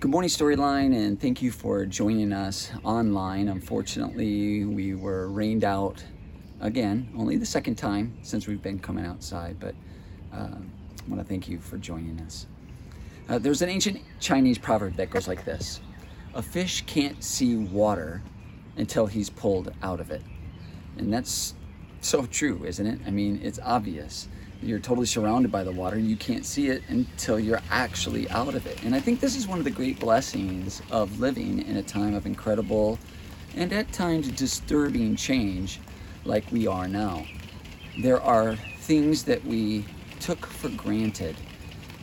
Good morning, Storyline, and thank you for joining us online. Unfortunately, we were rained out again, only the second time since we've been coming outside, but uh, I want to thank you for joining us. Uh, there's an ancient Chinese proverb that goes like this A fish can't see water until he's pulled out of it. And that's so true, isn't it? I mean, it's obvious you're totally surrounded by the water. You can't see it until you're actually out of it. And I think this is one of the great blessings of living in a time of incredible and at times disturbing change like we are now. There are things that we took for granted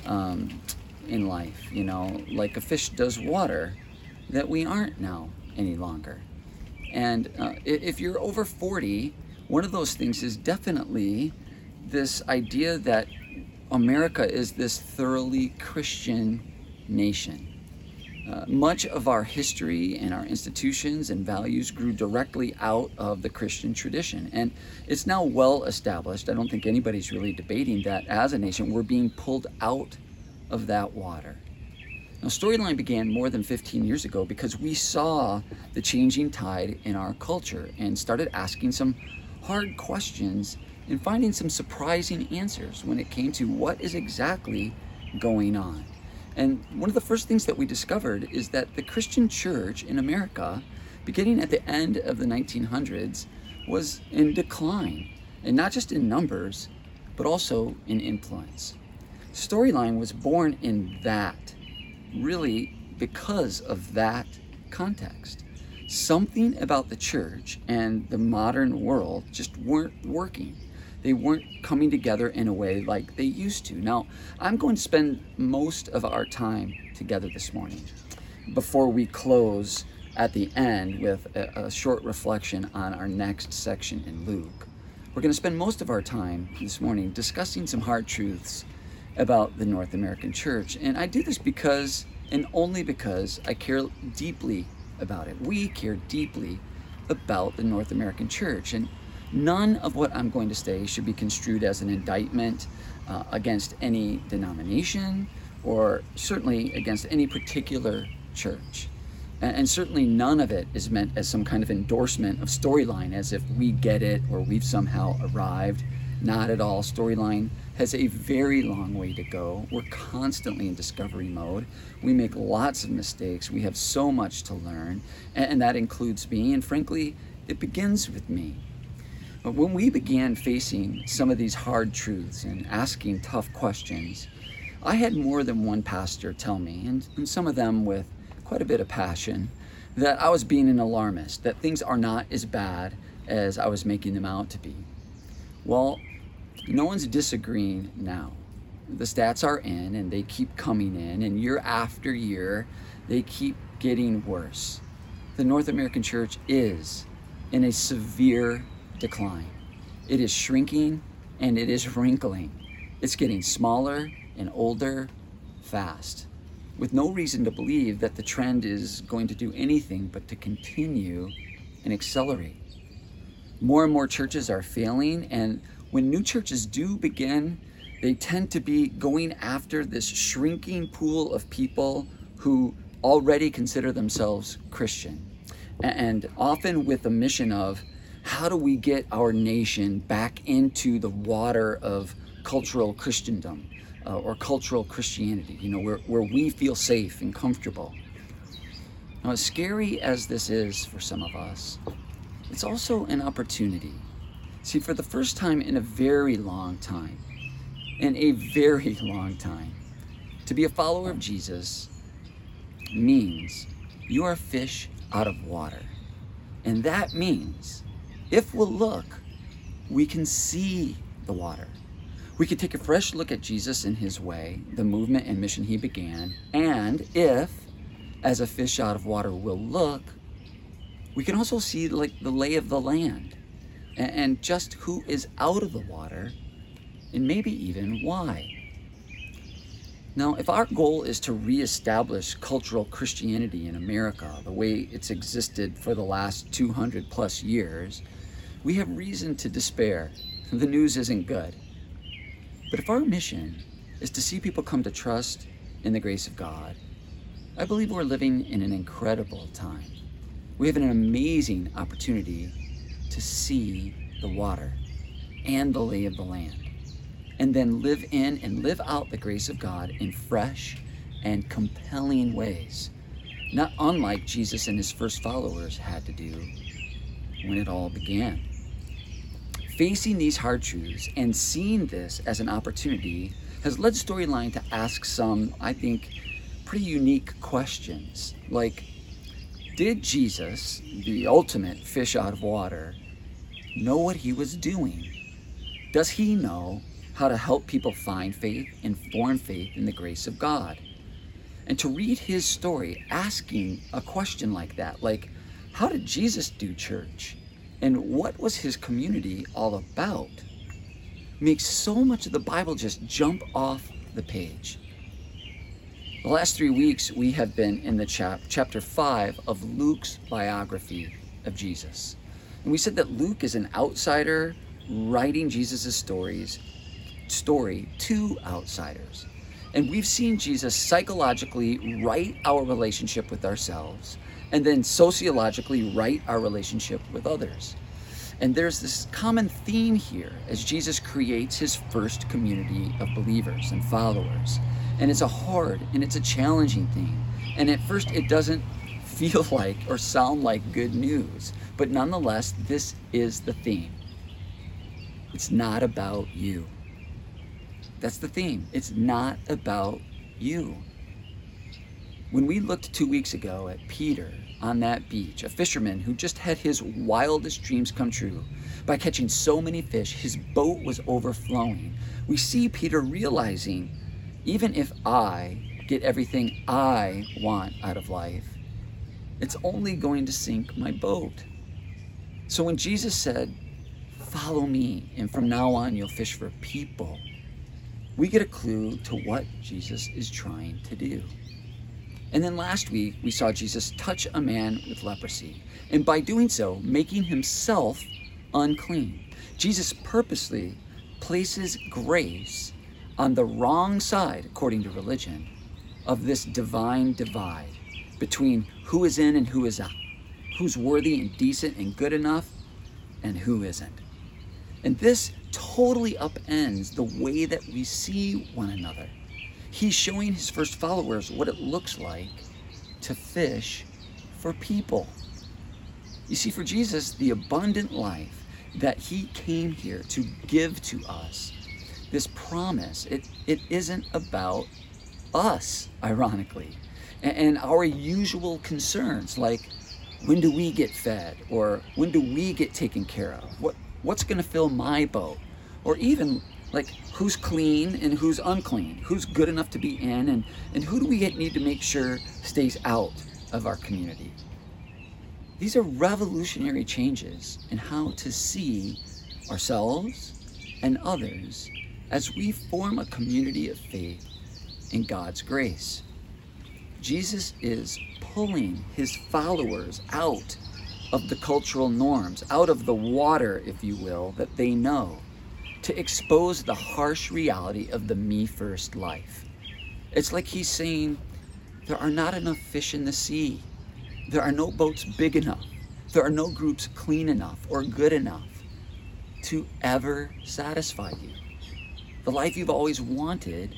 um, in life, you know, like a fish does water, that we aren't now any longer. And uh, if you're over 40, one of those things is definitely this idea that America is this thoroughly Christian nation. Uh, much of our history and our institutions and values grew directly out of the Christian tradition. And it's now well established. I don't think anybody's really debating that as a nation, we're being pulled out of that water. Now, Storyline began more than 15 years ago because we saw the changing tide in our culture and started asking some hard questions and finding some surprising answers when it came to what is exactly going on. And one of the first things that we discovered is that the Christian church in America, beginning at the end of the 1900s, was in decline, and not just in numbers, but also in influence. Storyline was born in that, really because of that context something about the church and the modern world just weren't working. They weren't coming together in a way like they used to. Now, I'm going to spend most of our time together this morning before we close at the end with a, a short reflection on our next section in Luke. We're going to spend most of our time this morning discussing some hard truths about the North American church. And I do this because, and only because, I care deeply about it. We care deeply about the North American church. And none of what I'm going to say should be construed as an indictment uh, against any denomination or certainly against any particular church. And, and certainly none of it is meant as some kind of endorsement of storyline, as if we get it or we've somehow arrived. Not at all. Storyline has a very long way to go. We're constantly in discovery mode. We make lots of mistakes. We have so much to learn, and, and that includes me. And frankly, it begins with me. But when we began facing some of these hard truths and asking tough questions, I had more than one pastor tell me, and, and some of them with quite a bit of passion, that I was being an alarmist, that things are not as bad as I was making them out to be. Well, no one's disagreeing now. The stats are in and they keep coming in, and year after year, they keep getting worse. The North American church is in a severe decline. It is shrinking and it is wrinkling. It's getting smaller and older fast, with no reason to believe that the trend is going to do anything but to continue and accelerate. More and more churches are failing, and when new churches do begin, they tend to be going after this shrinking pool of people who already consider themselves Christian. And often with the mission of how do we get our nation back into the water of cultural Christendom uh, or cultural Christianity, you know, where, where we feel safe and comfortable. Now, as scary as this is for some of us, it's also an opportunity See, for the first time in a very long time, in a very long time, to be a follower of Jesus means you are a fish out of water. And that means if we'll look, we can see the water. We can take a fresh look at Jesus and his way, the movement and mission he began, and if, as a fish out of water will look, we can also see like the lay of the land and just who is out of the water, and maybe even why. Now, if our goal is to reestablish cultural Christianity in America the way it's existed for the last 200 plus years, we have reason to despair. The news isn't good. But if our mission is to see people come to trust in the grace of God, I believe we're living in an incredible time. We have an amazing opportunity to see the water and the lay of the land, and then live in and live out the grace of God in fresh and compelling ways, not unlike Jesus and his first followers had to do when it all began. Facing these hard truths and seeing this as an opportunity has led Storyline to ask some, I think, pretty unique questions. Like, did Jesus, the ultimate fish out of water, know what he was doing? Does he know how to help people find faith and form faith in the grace of God? And to read his story asking a question like that, like, how did Jesus do church? And what was his community all about? makes so much of the Bible just jump off the page. The last three weeks, we have been in the chap- chapter 5 of Luke's biography of Jesus. And we said that Luke is an outsider writing Jesus' stories, story to outsiders. And we've seen Jesus psychologically right our relationship with ourselves and then sociologically right our relationship with others. And there's this common theme here as Jesus creates his first community of believers and followers. And it's a hard and it's a challenging thing. And at first, it doesn't feel like or sound like good news. But nonetheless, this is the theme. It's not about you. That's the theme. It's not about you. When we looked two weeks ago at Peter on that beach, a fisherman who just had his wildest dreams come true by catching so many fish, his boat was overflowing. We see Peter realizing even if I get everything I want out of life, it's only going to sink my boat. So when Jesus said, Follow me, and from now on you'll fish for people, we get a clue to what Jesus is trying to do. And then last week, we saw Jesus touch a man with leprosy, and by doing so, making himself unclean. Jesus purposely places grace on the wrong side, according to religion, of this divine divide between who is in and who is out, who's worthy and decent and good enough, and who isn't. And this totally upends the way that we see one another. He's showing his first followers what it looks like to fish for people. You see, for Jesus, the abundant life that he came here to give to us, this promise, it, it isn't about us, ironically, and, and our usual concerns like when do we get fed or when do we get taken care of? What, what's going to fill my boat? Or even like who's clean and who's unclean, who's good enough to be in, and, and who do we need to make sure stays out of our community. These are revolutionary changes in how to see ourselves and others as we form a community of faith in God's grace. Jesus is pulling his followers out of the cultural norms, out of the water, if you will, that they know to expose the harsh reality of the me first life. It's like he's saying, There are not enough fish in the sea. There are no boats big enough. There are no groups clean enough or good enough to ever satisfy you. The life you've always wanted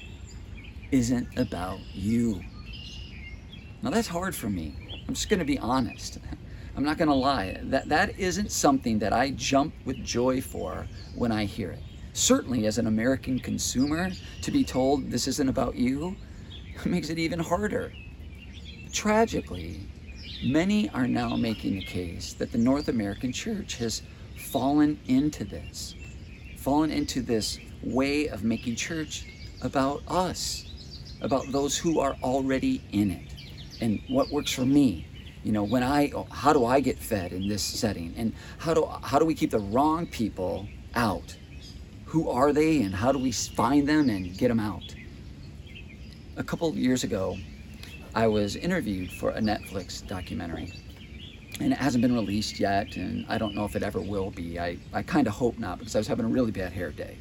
isn't about you. Now that's hard for me. I'm just going to be honest. I'm not going to lie. That that isn't something that I jump with joy for when I hear it certainly as an American consumer, to be told this isn't about you makes it even harder. Tragically, many are now making the case that the North American church has fallen into this, fallen into this way of making church about us, about those who are already in it, and what works for me. You know, when I, how do I get fed in this setting, and how do how do we keep the wrong people out? Who are they and how do we find them and get them out? A couple years ago, I was interviewed for a Netflix documentary. And it hasn't been released yet, and I don't know if it ever will be. I, I kind of hope not because I was having a really bad hair day.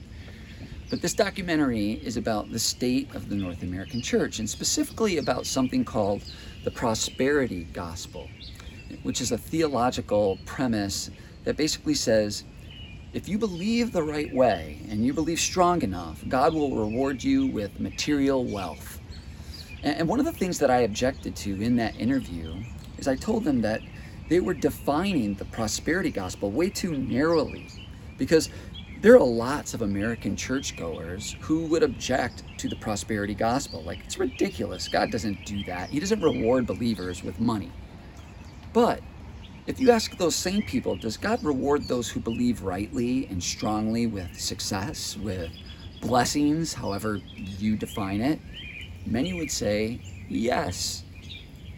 But this documentary is about the state of the North American church and specifically about something called the prosperity gospel, which is a theological premise that basically says if you believe the right way and you believe strong enough, God will reward you with material wealth. And one of the things that I objected to in that interview is I told them that they were defining the prosperity gospel way too narrowly because there are lots of American churchgoers who would object to the prosperity gospel. Like, it's ridiculous. God doesn't do that. He doesn't reward believers with money. But if you ask those same people, does God reward those who believe rightly and strongly with success, with blessings, however you define it? Many would say yes.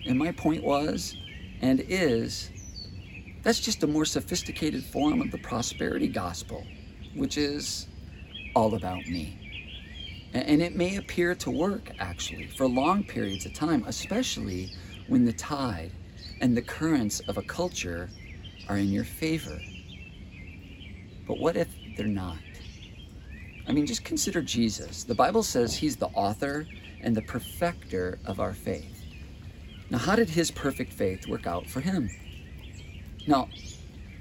And my point was and is that's just a more sophisticated form of the prosperity gospel which is all about me. And it may appear to work actually for long periods of time, especially when the tide and the currents of a culture are in your favor. But what if they're not? I mean, just consider Jesus. The Bible says he's the author and the perfecter of our faith. Now, how did his perfect faith work out for him? Now,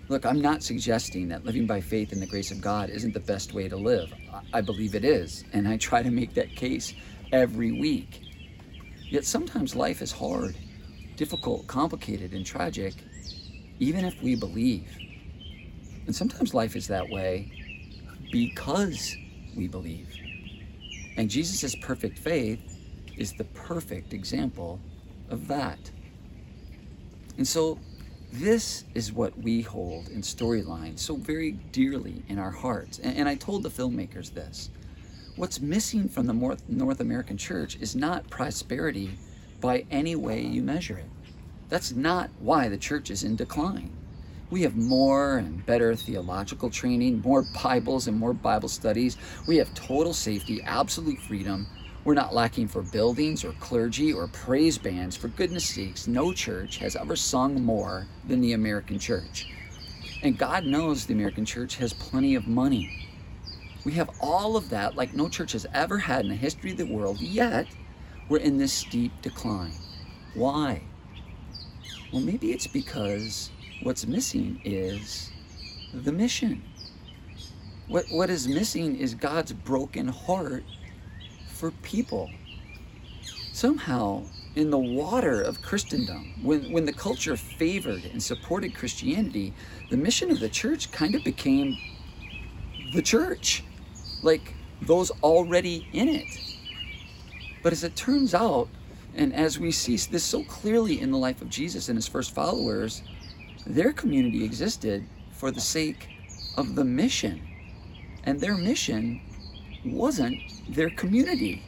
Look, I'm not suggesting that living by faith in the grace of God isn't the best way to live. I believe it is, and I try to make that case every week. Yet sometimes life is hard, difficult, complicated, and tragic, even if we believe. And sometimes life is that way because we believe. And Jesus' perfect faith is the perfect example of that. And so this is what we hold in storyline so very dearly in our hearts. And, and, I told the filmmakers this. What's missing from the North, North American church is not prosperity by any way you measure it. That's not why the church is in decline. We have more and better theological training, more Bibles and more Bible studies. We have total safety, absolute freedom, we're not lacking for buildings or clergy or praise bands. For goodness sakes, no church has ever sung more than the American church. And God knows the American church has plenty of money. We have all of that like no church has ever had in the history of the world, yet we're in this steep decline. Why? Well, maybe it's because what's missing is the mission. What, what is missing is God's broken heart for people. Somehow, in the water of Christendom, when, when the culture favored and supported Christianity, the mission of the church kind of became the church, like those already in it. But as it turns out, and as we see this so clearly in the life of Jesus and his first followers, their community existed for the sake of the mission. And their mission wasn't their community.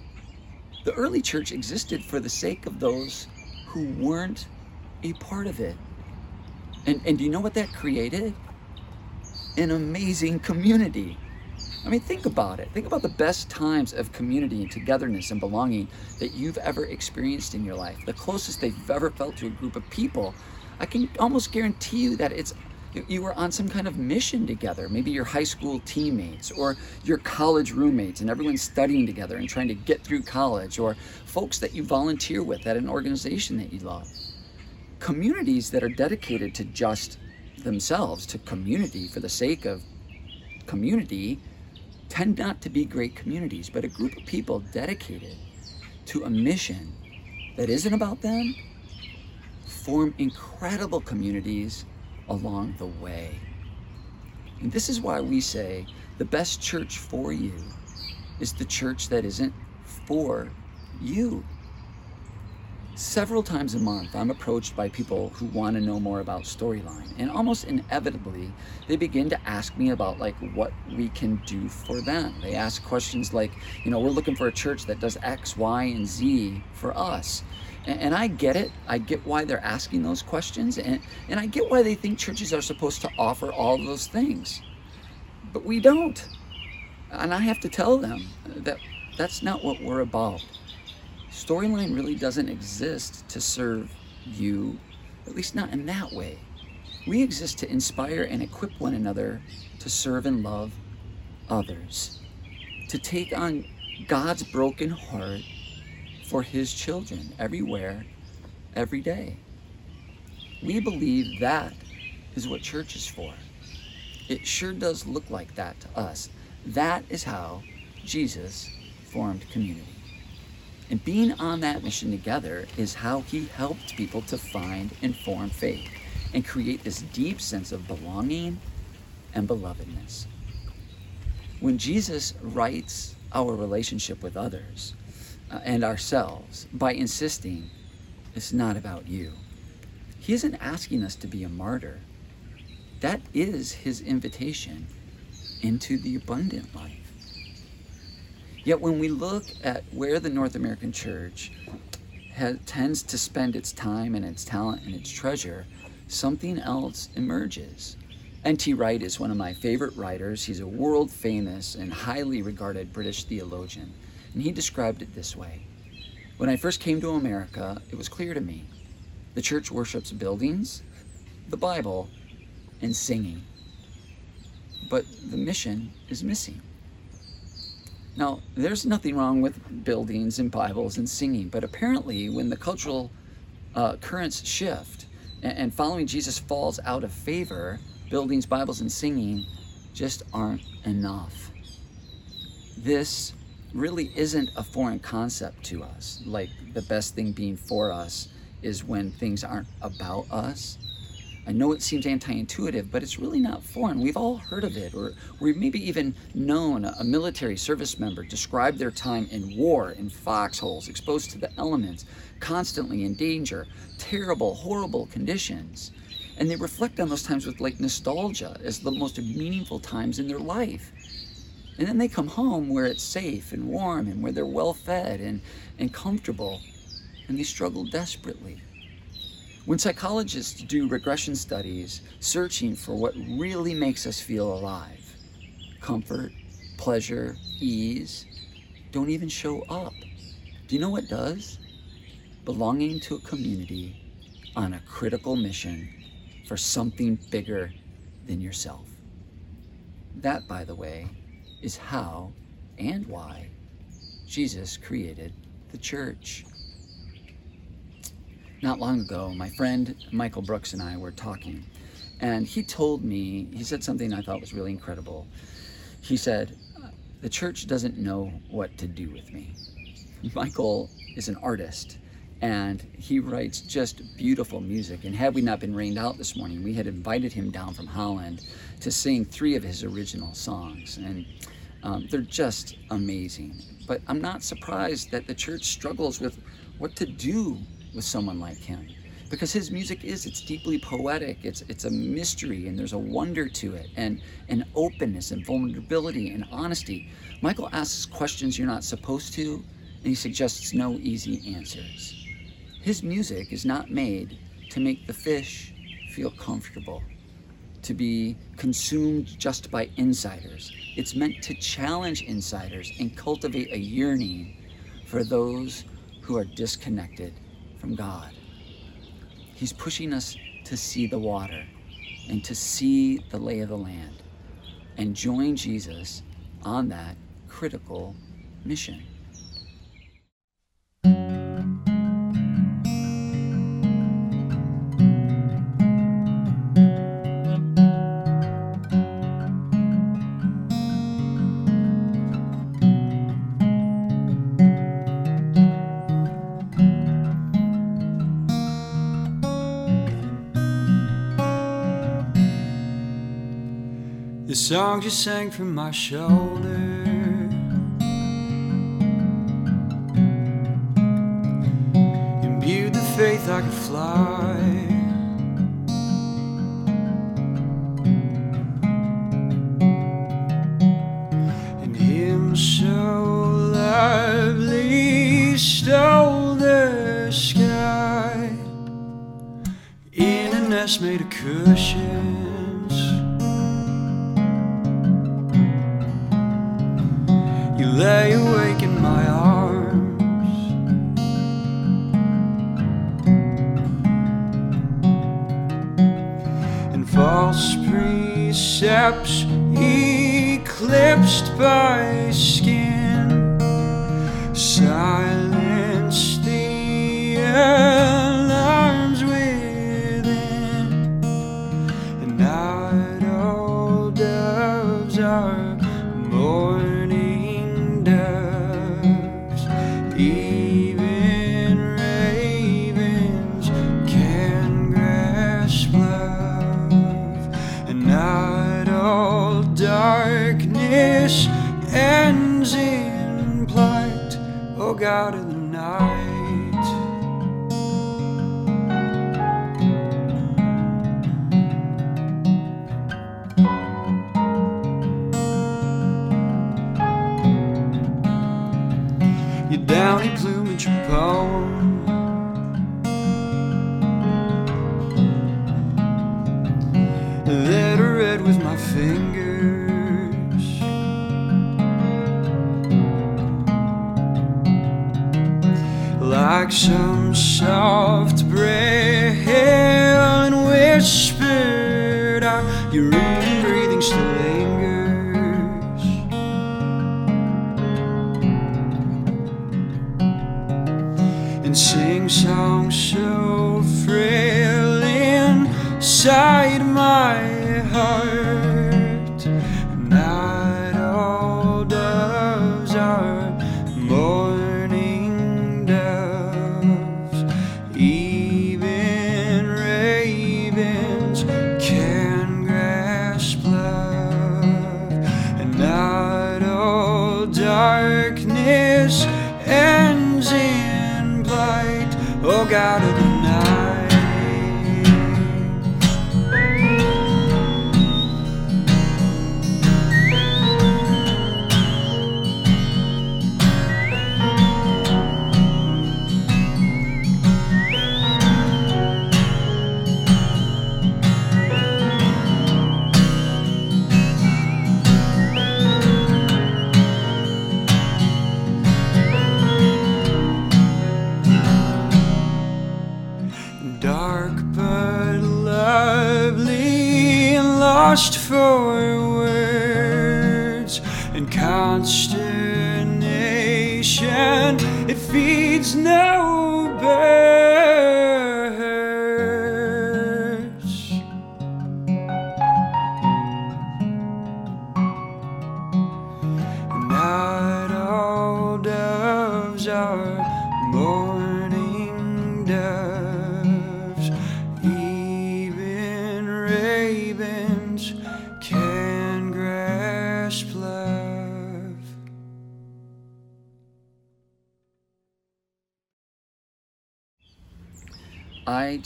The early church existed for the sake of those who weren't a part of it. And, and do you know what that created? An amazing community. I mean, think about it. Think about the best times of community and togetherness and belonging that you've ever experienced in your life. The closest they've ever felt to a group of people. I can almost guarantee you that it's you were on some kind of mission together. Maybe your high school teammates or your college roommates, and everyone's studying together and trying to get through college, or folks that you volunteer with at an organization that you love. Communities that are dedicated to just themselves, to community for the sake of community, tend not to be great communities, but a group of people dedicated to a mission that isn't about them form incredible communities along the way. And this is why we say the best church for you is the church that isn't for you. Several times a month, I'm approached by people who want to know more about Storyline, and almost inevitably, they begin to ask me about like what we can do for them. They ask questions like, you know, we're looking for a church that does X, Y, and Z for us. And, I get it. I get why they're asking those questions. And, and I get why they think churches are supposed to offer all those things. But we don't. And I have to tell them that that's not what we're about. Storyline really doesn't exist to serve you, at least not in that way. We exist to inspire and equip one another to serve and love others. to take on God's broken heart for his children everywhere, every day. We believe that is what church is for. It sure does look like that to us. That is how Jesus formed community. And being on that mission together is how he helped people to find and form faith and create this deep sense of belonging and belovedness. When Jesus rights our relationship with others uh, and ourselves by insisting it's not about you, he isn't asking us to be a martyr. That is his invitation into the abundant life. Yet when we look at where the North American church has, tends to spend its time and its talent and its treasure, something else emerges. N.T. Wright is one of my favorite writers. He's a world famous and highly regarded British theologian. And he described it this way When I first came to America, it was clear to me the church worships buildings, the Bible, and singing. But the mission is missing. Now, there's nothing wrong with buildings and Bibles and singing, but apparently, when the cultural uh, currents shift and, and following Jesus falls out of favor, buildings, Bibles, and singing just aren't enough. This really isn't a foreign concept to us, like the best thing being for us is when things aren't about us. I know it seems anti intuitive, but it's really not foreign. We've all heard of it, or we've maybe even known a military service member describe their time in war, in foxholes, exposed to the elements, constantly in danger, terrible, horrible conditions. And they reflect on those times with like nostalgia as the most meaningful times in their life. And then they come home where it's safe and warm and where they're well fed and, and comfortable, and they struggle desperately. When psychologists do regression studies searching for what really makes us feel alive, comfort, pleasure, ease, don't even show up. Do you know what does? Belonging to a community on a critical mission for something bigger than yourself. That, by the way, is how and why Jesus created the church. Not long ago, my friend Michael Brooks and I were talking, and he told me, he said something I thought was really incredible. He said, The church doesn't know what to do with me. Michael is an artist and he writes just beautiful music. And had we not been rained out this morning, we had invited him down from Holland to sing three of his original songs. And um, they're just amazing. But I'm not surprised that the church struggles with what to do with someone like him. Because his music is it's deeply poetic it's it's a mystery and there's a wonder to it and an openness and vulnerability and honesty. Michael asks questions you're not supposed to and he suggests no easy answers. His music is not made to make the fish feel comfortable to be consumed just by insiders. It's meant to challenge insiders and cultivate a yearning for those who are disconnected from God. He's pushing us to see the water and to see the lay of the land and join Jesus on that critical mission. Songs you sang from my shoulder. Imbued the faith I could fly. And him so lively stole the sky in a nest made of. Lay awake in my arms. And false precepts eclipsed by skin. Silence the alarms O God of the night. Your downy plumage poem. Oh lost for words and consternation it feeds no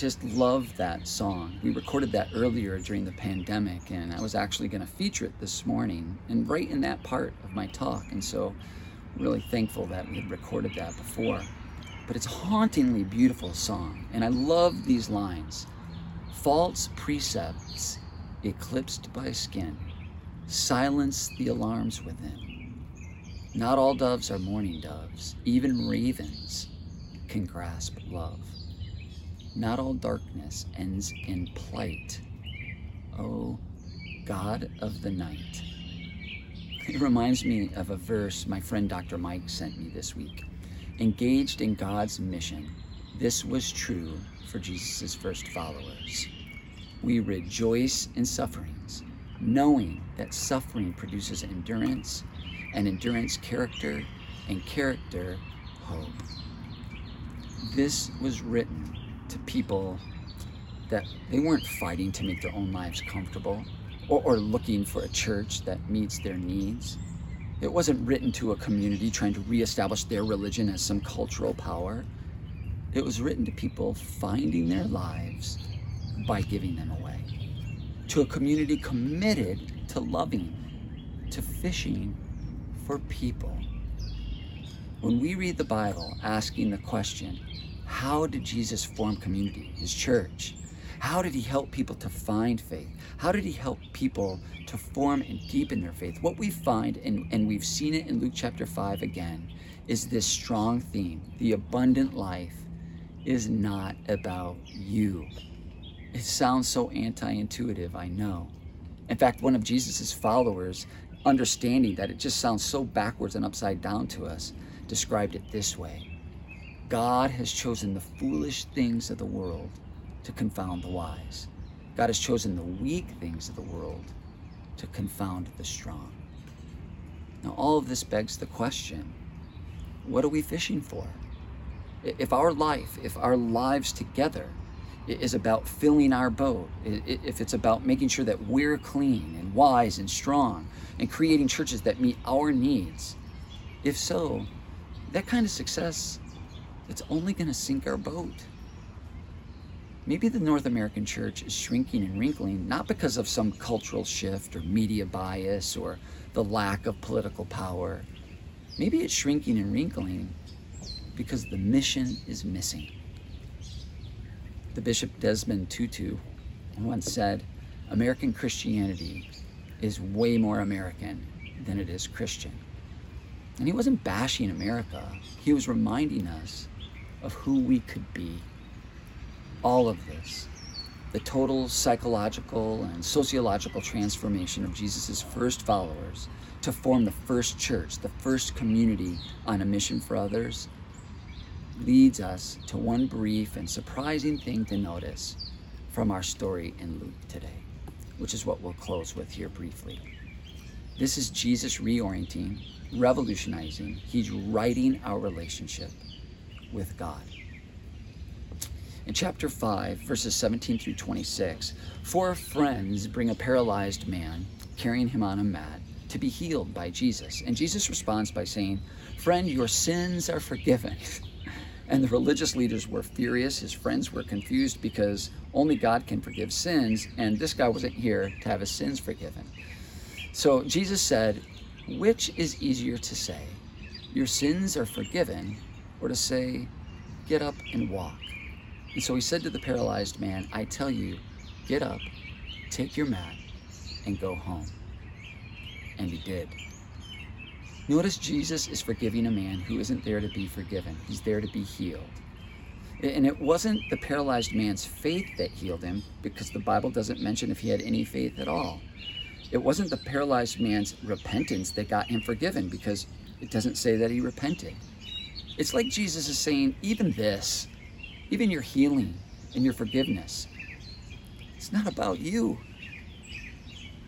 just love that song. We recorded that earlier during the pandemic, and I was actually going to feature it this morning and right in that part of my talk. And so, really thankful that we had recorded that before. But it's a hauntingly beautiful song, and I love these lines False precepts eclipsed by skin, silence the alarms within. Not all doves are mourning doves, even ravens can grasp love. Not all darkness ends in plight. O God of the night. It reminds me of a verse my friend Dr. Mike sent me this week. Engaged in God's mission, this was true for Jesus' first followers. We rejoice in sufferings, knowing that suffering produces endurance, and endurance, character, and character, hope. This was written to people that they weren't fighting to make their own lives comfortable or, or looking for a church that meets their needs. It wasn't written to a community trying to reestablish their religion as some cultural power. It was written to people finding their lives by giving them away. To a community committed to loving, to fishing for people. When we read the Bible asking the question, how did Jesus form community, his church? How did he help people to find faith? How did he help people to form and deepen their faith? What we find, and, and we've seen it in Luke chapter 5 again, is this strong theme. The abundant life is not about you. It sounds so anti intuitive, I know. In fact, one of Jesus' followers understanding that it just sounds so backwards and upside down to us, described it this way God has chosen the foolish things of the world to confound the wise. God has chosen the weak things of the world to confound the strong. Now, all of this begs the question what are we fishing for? If our life, if our lives together is about filling our boat, if it's about making sure that we're clean and wise and strong and creating churches that meet our needs, if so, that kind of success, it's only going to sink our boat. Maybe the North American church is shrinking and wrinkling not because of some cultural shift or media bias or the lack of political power. Maybe it's shrinking and wrinkling because the mission is missing. The Bishop Desmond Tutu once said, American Christianity is way more American than it is Christian. And he wasn't bashing America, he was reminding us of who we could be. All of this, the total psychological and sociological transformation of Jesus' first followers to form the first church, the first community on a mission for others, leads us to one brief and surprising thing to notice from our story in Luke today, which is what we'll close with here briefly. This is Jesus reorienting, revolutionizing, he's righting our relationship with God. In chapter 5, verses 17 through 26, four friends bring a paralyzed man, carrying him on a mat, to be healed by Jesus. And Jesus responds by saying, Friend, your sins are forgiven. and the religious leaders were furious. His friends were confused because only God can forgive sins, and this guy wasn't here to have his sins forgiven. So Jesus said, Which is easier to say, Your sins are forgiven, or to say, Get up and walk? And so he said to the paralyzed man, I tell you, get up, take your mat, and go home. And he did. Notice Jesus is forgiving a man who isn't there to be forgiven, he's there to be healed. And it wasn't the paralyzed man's faith that healed him, because the Bible doesn't mention if he had any faith at all. It wasn't the paralyzed man's repentance that got him forgiven, because it doesn't say that he repented. It's like Jesus is saying, even this, even your healing and your forgiveness. It's not about you.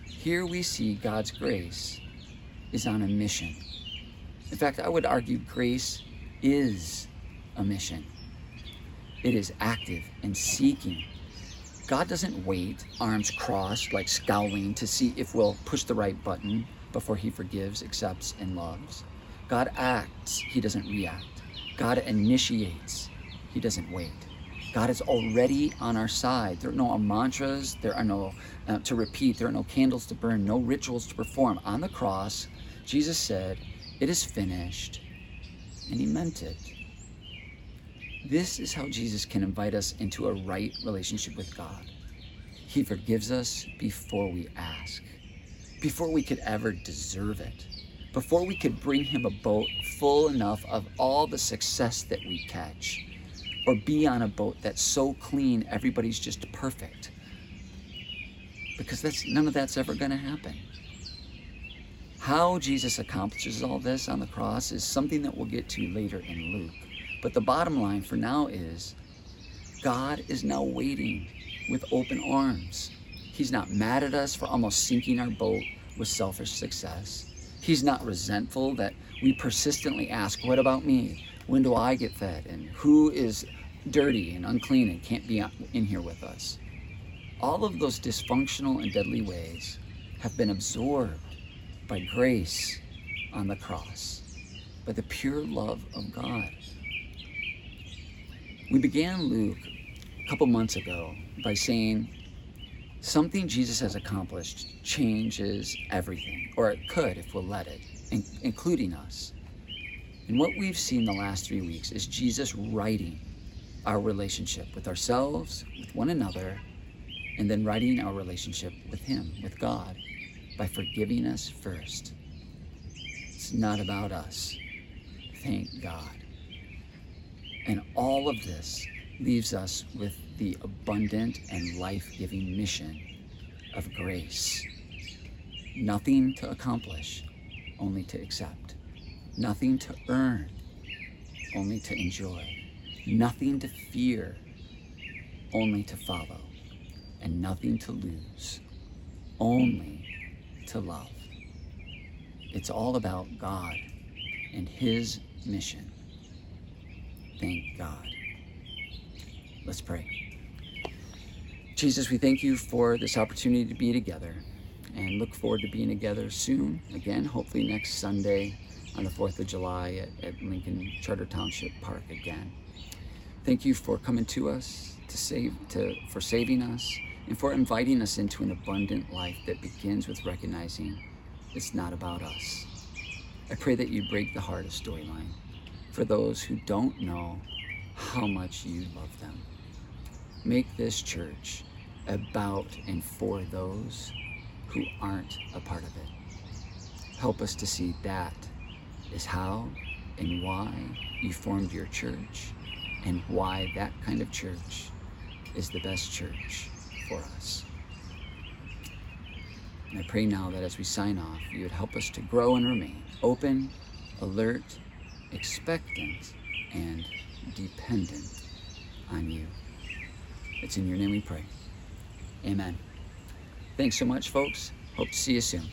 Here we see God's grace is on a mission. In fact, I would argue grace is a mission. It is active and seeking. God doesn't wait, arms crossed, like scowling, to see if we'll push the right button before He forgives, accepts, and loves. God acts, He doesn't react. God initiates, he doesn't wait. God is already on our side. There are no mantras, there are no uh, to repeat, there are no candles to burn, no rituals to perform. On the cross, Jesus said, It is finished. And he meant it. This is how Jesus can invite us into a right relationship with God. He forgives us before we ask, before we could ever deserve it, before we could bring him a boat full enough of all the success that we catch or be on a boat that's so clean everybody's just perfect. Because that's none of that's ever going to happen. How Jesus accomplishes all this on the cross is something that we'll get to later in Luke. But the bottom line for now is God is now waiting with open arms. He's not mad at us for almost sinking our boat with selfish success. He's not resentful that we persistently ask, What about me? When do I get fed? And who is dirty and unclean and can't be in here with us? All of those dysfunctional and deadly ways have been absorbed by grace on the cross, by the pure love of God. We began Luke a couple months ago by saying something Jesus has accomplished changes everything, or it could if we'll let it, including us. And what we've seen the last three weeks is Jesus righting our relationship with ourselves, with one another, and then righting our relationship with Him, with God, by forgiving us first. It's not about us. Thank God. And all of this leaves us with the abundant and life giving mission of grace. Nothing to accomplish, only to accept. Nothing to earn, only to enjoy. Nothing to fear, only to follow. And nothing to lose, only to love. It's all about God and His mission. Thank God. Let's pray. Jesus, we thank you for this opportunity to be together and look forward to being together soon. Again, hopefully next Sunday on the 4th of July at, at Lincoln Charter Township Park again. Thank you for coming to us, to save, to, for saving us, and for inviting us into an abundant life that begins with recognizing it's not about us. I pray that you break the heart of Storyline for those who don't know how much you love them. Make this church about and for those who aren't a part of it. Help us to see that is how and why you formed your church and why that kind of church is the best church for us. And I pray now that as we sign off, you would help us to grow and remain open, alert, expectant, and dependent on you. It's in your name we pray. Amen. Thanks so much, folks. Hope to see you soon.